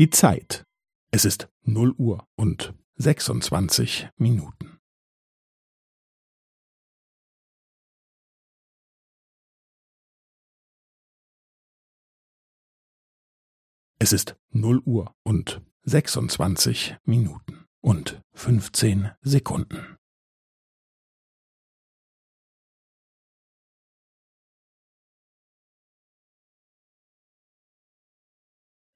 Die Zeit. Es ist 0 Uhr und 26 Minuten. Es ist 0 Uhr und 26 Minuten und 15 Sekunden.